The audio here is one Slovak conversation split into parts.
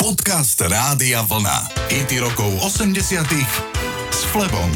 Podcast Rádia Vlna. IT rokov 80 s Flebom.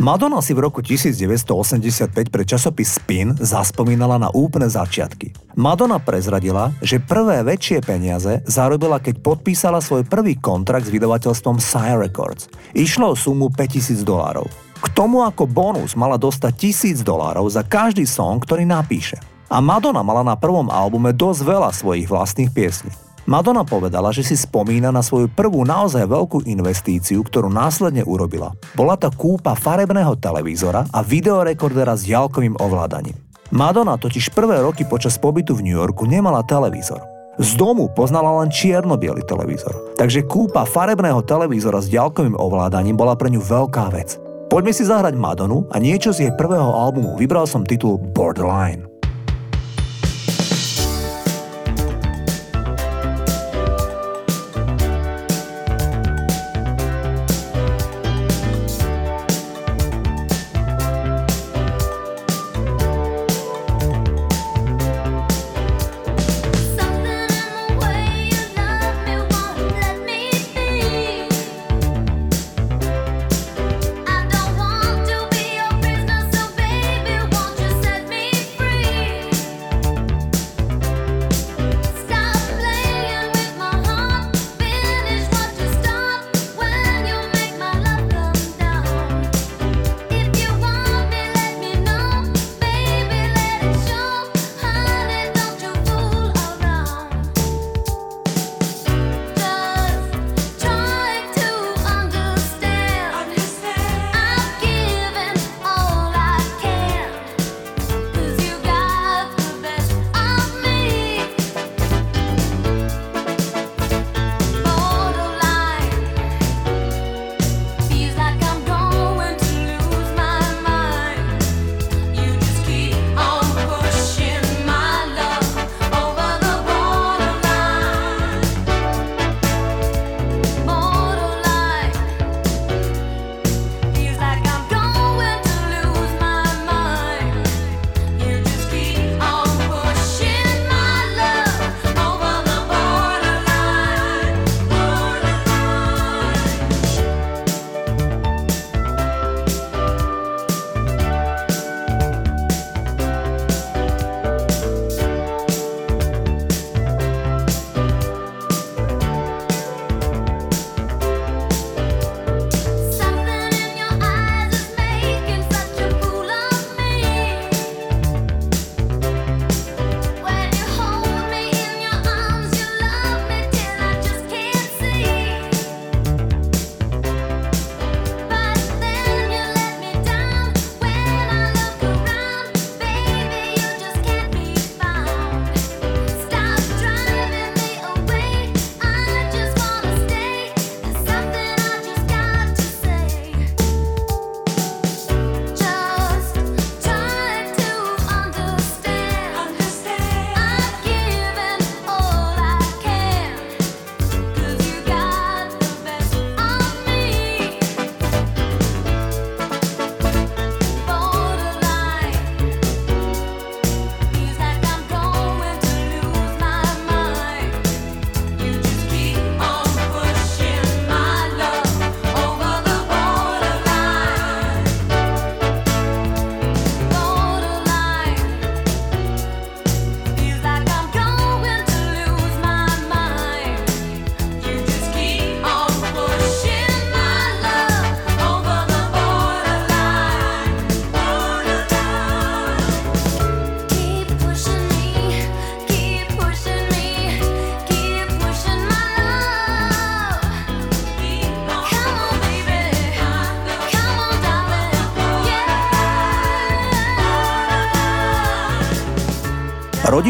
Madonna si v roku 1985 pre časopis Spin zaspomínala na úplné začiatky. Madonna prezradila, že prvé väčšie peniaze zarobila, keď podpísala svoj prvý kontrakt s vydavateľstvom Sire Records. Išlo o sumu 5000 dolárov. K tomu ako bonus mala dostať 1000 dolárov za každý song, ktorý napíše. A Madonna mala na prvom albume dosť veľa svojich vlastných piesní. Madonna povedala, že si spomína na svoju prvú naozaj veľkú investíciu, ktorú následne urobila. Bola to kúpa farebného televízora a videorekordera s ďalkovým ovládaním. Madonna totiž prvé roky počas pobytu v New Yorku nemala televízor. Z domu poznala len čierno televízor, takže kúpa farebného televízora s ďalkovým ovládaním bola pre ňu veľká vec. Poďme si zahrať Madonu a niečo z jej prvého albumu. Vybral som titul Borderline.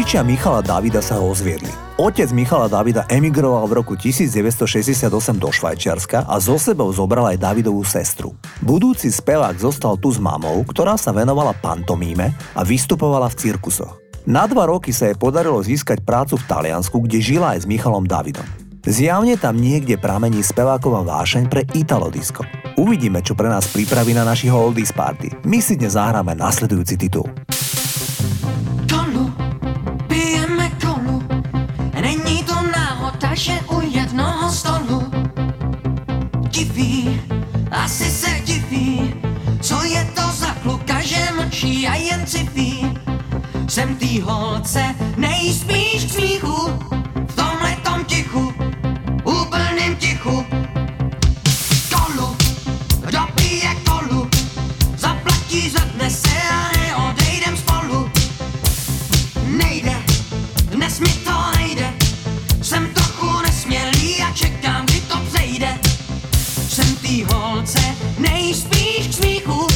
Rodičia Michala Davida sa ho ozviedli. Otec Michala Davida emigroval v roku 1968 do Švajčiarska a zo sebou zobral aj Davidovú sestru. Budúci spevák zostal tu s mamou, ktorá sa venovala pantomíme a vystupovala v cirkusoch. Na dva roky sa jej podarilo získať prácu v Taliansku, kde žila aj s Michalom Davidom. Zjavne tam niekde pramení speváková vášeň pre Italo Disco. Uvidíme, čo pre nás pripraví na našich Oldies Party. My si dnes zahráme nasledujúci titul. asi se diví, co je to za kluka, že mlčí a jen civí. Jsem tý holce nejspíš k smíchu, v tomhle tom tichu, úplným tichu. Nejspíš k smíchu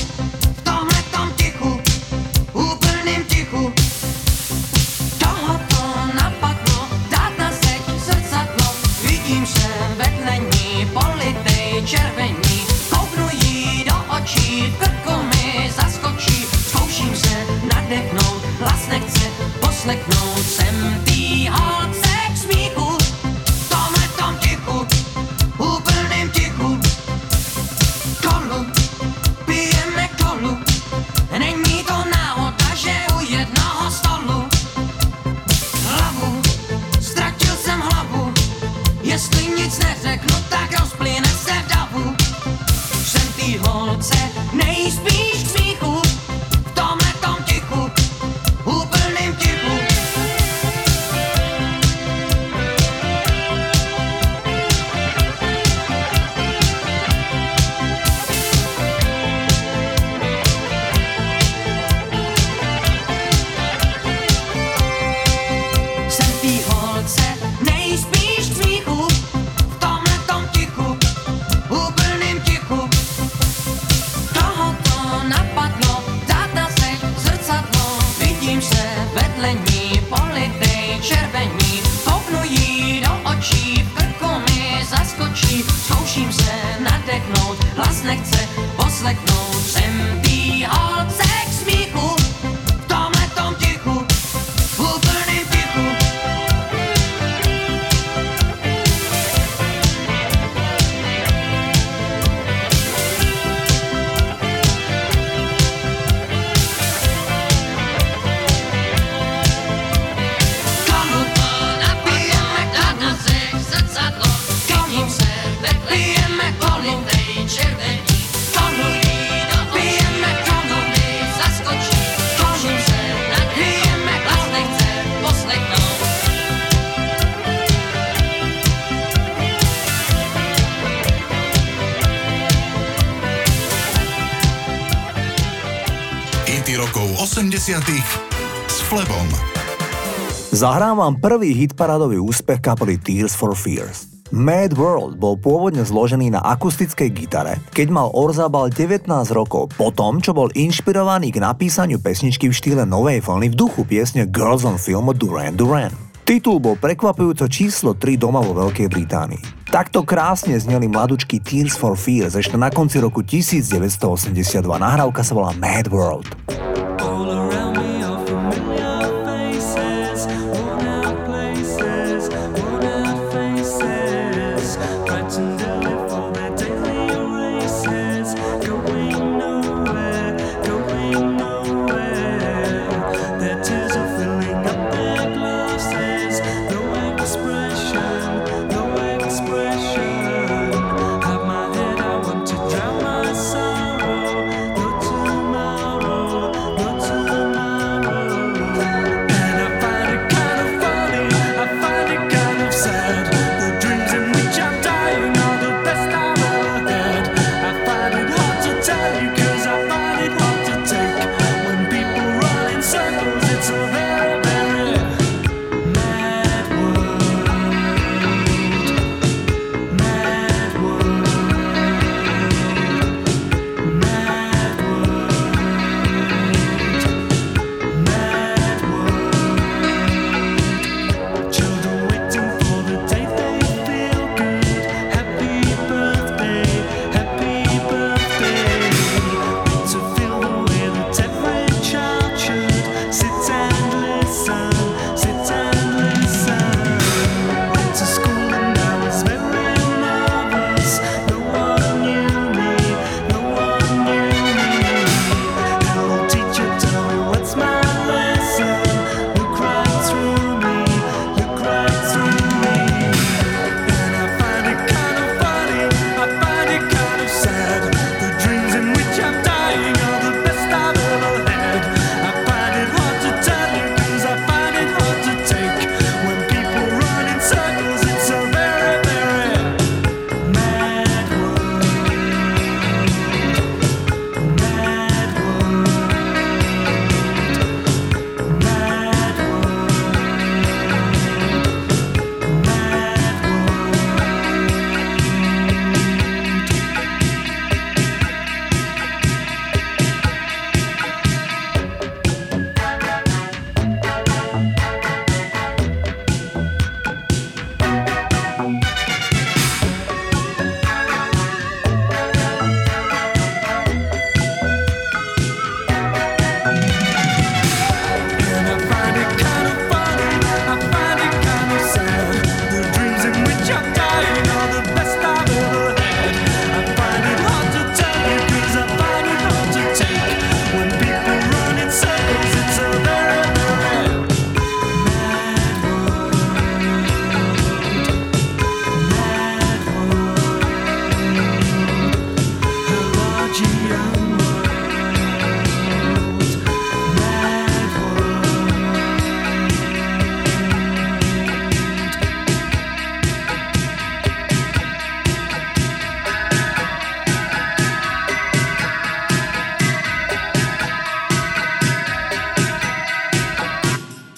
s Flebom. Zahrám vám prvý hitparadový úspech kapely Tears for Fears. Mad World bol pôvodne zložený na akustickej gitare, keď mal Orzabal 19 rokov po tom, čo bol inšpirovaný k napísaniu pesničky v štýle novej vlny v duchu piesne Girls on Film od Duran Duran. Titul bol prekvapujúco číslo 3 doma vo Veľkej Británii. Takto krásne zneli mladučky Tears for Fears ešte na konci roku 1982. Nahrávka sa volá Mad World.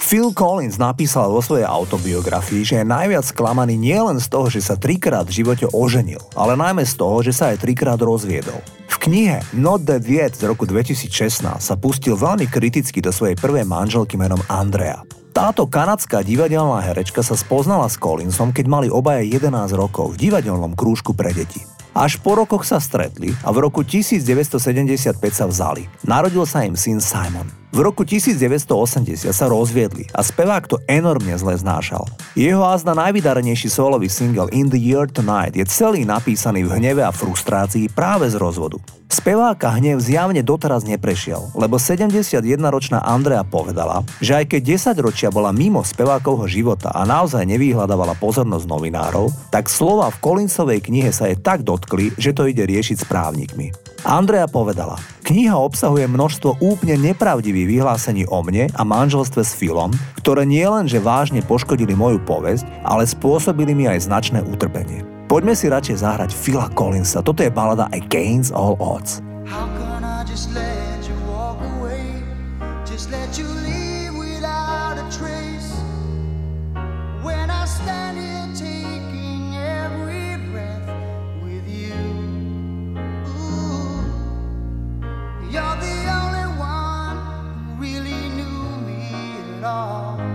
Phil Collins napísal vo svojej autobiografii, že je najviac sklamaný nielen z toho, že sa trikrát v živote oženil, ale najmä z toho, že sa aj trikrát rozviedol. V knihe Not That Yet z roku 2016 sa pustil veľmi kriticky do svojej prvej manželky menom Andrea. Táto kanadská divadelná herečka sa spoznala s Collinsom, keď mali obaja 11 rokov v divadelnom krúžku pre deti. Až po rokoch sa stretli a v roku 1975 sa vzali. Narodil sa im syn Simon. V roku 1980 sa rozviedli a spevák to enormne zle znášal. Jeho azda najvydarenejší solový single In the Year Tonight je celý napísaný v hneve a frustrácii práve z rozvodu. Speváka hnev zjavne doteraz neprešiel, lebo 71-ročná Andrea povedala, že aj keď 10 ročia bola mimo spevákovho života a naozaj nevyhľadávala pozornosť novinárov, tak slova v Collinsovej knihe sa jej tak dotkli, že to ide riešiť s právnikmi. Andrea povedala, kniha obsahuje množstvo úplne nepravdivých vyhlásení o mne a manželstve s Philom, ktoré nie len, že vážne poškodili moju povesť, ale spôsobili mi aj značné utrpenie. Poďme si radšej zahrať Phila Collinsa, toto je balada Against All Odds. How can I just let all.